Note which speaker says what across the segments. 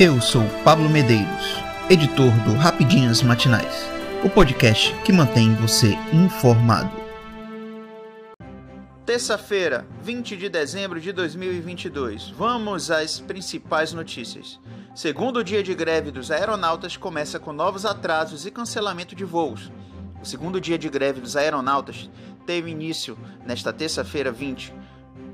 Speaker 1: Eu sou Pablo Medeiros, editor do Rapidinhas Matinais, o podcast que mantém você informado. Terça-feira, 20 de dezembro de 2022. Vamos às principais notícias. Segundo dia de greve dos aeronautas começa com novos atrasos e cancelamento de voos. O segundo dia de greve dos aeronautas teve início nesta terça-feira 20,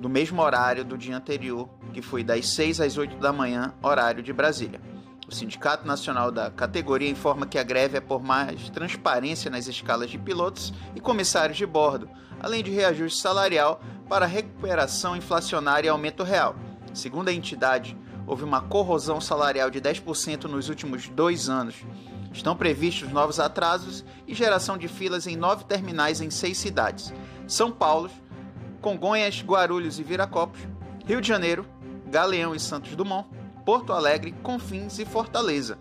Speaker 1: do mesmo horário do dia anterior, que foi das 6 às 8 da manhã, horário de Brasília. O Sindicato Nacional da categoria informa que a greve é por mais transparência nas escalas de pilotos e comissários de bordo, além de reajuste salarial para recuperação inflacionária e aumento real. Segundo a entidade, houve uma corrosão salarial de 10% nos últimos dois anos. Estão previstos novos atrasos e geração de filas em nove terminais em seis cidades: São Paulo, Congonhas, Guarulhos e Viracopos, Rio de Janeiro, Galeão e Santos Dumont, Porto Alegre, Confins e Fortaleza.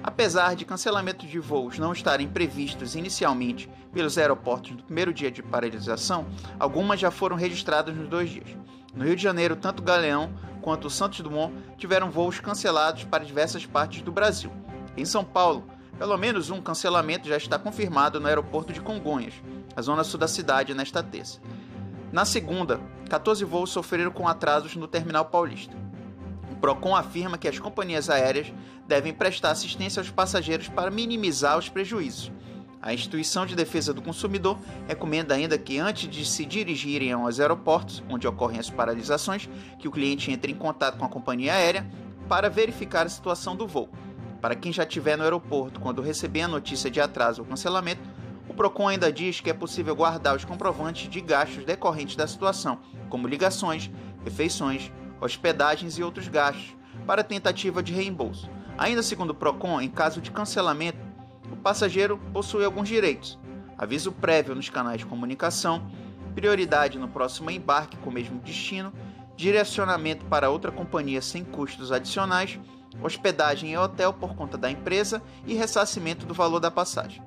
Speaker 1: Apesar de cancelamento de voos não estarem previstos inicialmente pelos aeroportos no primeiro dia de paralisação, algumas já foram registradas nos dois dias. No Rio de Janeiro, tanto Galeão quanto Santos Dumont tiveram voos cancelados para diversas partes do Brasil. Em São Paulo, pelo menos um cancelamento já está confirmado no aeroporto de Congonhas, a zona sul da cidade, nesta terça. Na segunda, 14 voos sofreram com atrasos no terminal paulista. O Procon afirma que as companhias aéreas devem prestar assistência aos passageiros para minimizar os prejuízos. A Instituição de Defesa do Consumidor recomenda ainda que, antes de se dirigirem aos aeroportos, onde ocorrem as paralisações, que o cliente entre em contato com a companhia aérea para verificar a situação do voo. Para quem já estiver no aeroporto quando receber a notícia de atraso ou cancelamento, o Procon ainda diz que é possível guardar os comprovantes de gastos decorrentes da situação, como ligações, refeições, hospedagens e outros gastos, para tentativa de reembolso. Ainda segundo o Procon, em caso de cancelamento, o passageiro possui alguns direitos: aviso prévio nos canais de comunicação, prioridade no próximo embarque com o mesmo destino, direcionamento para outra companhia sem custos adicionais, hospedagem em hotel por conta da empresa e ressarcimento do valor da passagem.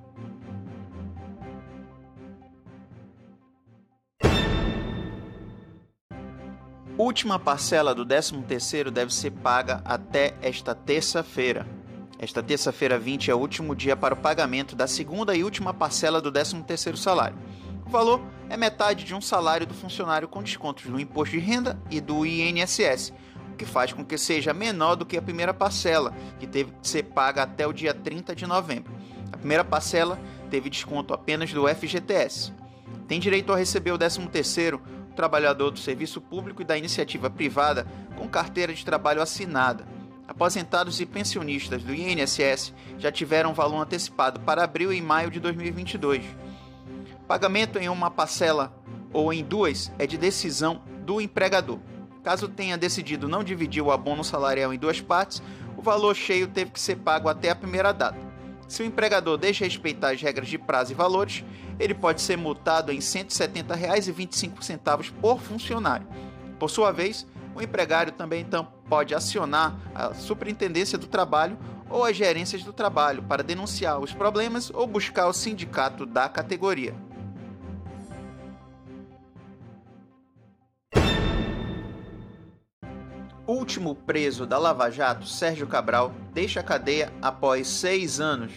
Speaker 1: Última parcela do 13º deve ser paga até esta terça-feira. Esta terça-feira 20 é o último dia para o pagamento da segunda e última parcela do 13º salário. O valor é metade de um salário do funcionário com descontos do imposto de renda e do INSS, o que faz com que seja menor do que a primeira parcela, que teve que ser paga até o dia 30 de novembro. A primeira parcela teve desconto apenas do FGTS. Tem direito a receber o 13º o trabalhador do serviço público e da iniciativa privada com carteira de trabalho assinada aposentados e pensionistas do INSS já tiveram valor antecipado para abril e maio de 2022. Pagamento em uma parcela ou em duas é de decisão do empregador. Caso tenha decidido não dividir o abono salarial em duas partes, o valor cheio teve que ser pago até a primeira data. Se o empregador deixa respeitar as regras de prazo e valores, ele pode ser multado em R$ 170,25 por funcionário. Por sua vez, o empregário também então pode acionar a Superintendência do Trabalho ou as gerências do trabalho para denunciar os problemas ou buscar o sindicato da categoria. Último preso da Lava Jato, Sérgio Cabral, deixa a cadeia após seis anos.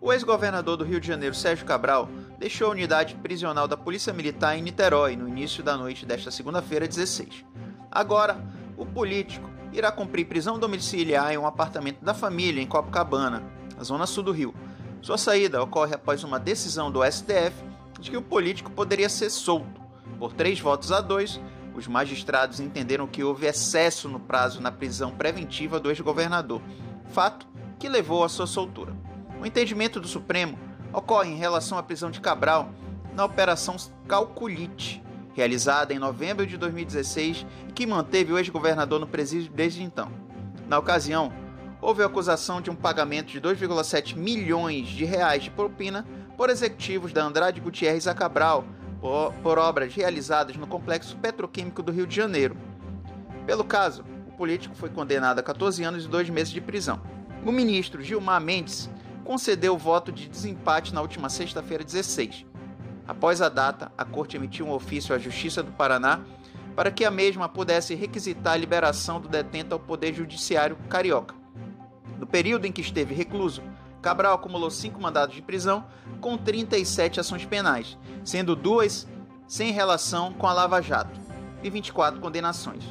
Speaker 1: O ex-governador do Rio de Janeiro, Sérgio Cabral, deixou a unidade prisional da Polícia Militar em Niterói no início da noite desta segunda-feira, 16. Agora, o político irá cumprir prisão domiciliar em um apartamento da família em Copacabana, na zona sul do Rio. Sua saída ocorre após uma decisão do STF de que o político poderia ser solto. Por três votos a dois, os magistrados entenderam que houve excesso no prazo na prisão preventiva do ex-governador, fato que levou à sua soltura. O entendimento do Supremo ocorre em relação à prisão de Cabral na Operação Calculite, realizada em novembro de 2016 e que manteve o ex-governador no presídio desde então. Na ocasião, houve a acusação de um pagamento de 2,7 milhões de reais de propina por executivos da Andrade Gutierrez a Cabral por, por obras realizadas no complexo petroquímico do Rio de Janeiro. Pelo caso, o político foi condenado a 14 anos e 2 meses de prisão. O ministro Gilmar Mendes concedeu o voto de desempate na última sexta-feira 16, Após a data, a Corte emitiu um ofício à Justiça do Paraná para que a mesma pudesse requisitar a liberação do detento ao Poder Judiciário carioca. No período em que esteve recluso, Cabral acumulou cinco mandados de prisão com 37 ações penais, sendo duas sem relação com a Lava Jato e 24 condenações.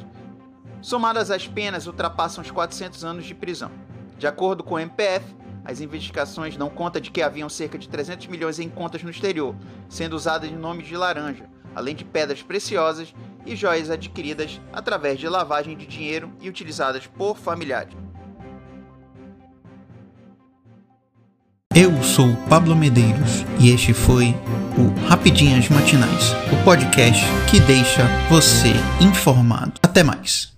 Speaker 1: Somadas as penas, ultrapassam os 400 anos de prisão. De acordo com o MPF, as investigações dão conta de que haviam cerca de 300 milhões em contas no exterior, sendo usadas em nome de laranja, além de pedras preciosas e joias adquiridas através de lavagem de dinheiro e utilizadas por familiares.
Speaker 2: Eu sou Pablo Medeiros e este foi o Rapidinhas Matinais, o podcast que deixa você informado. Até mais.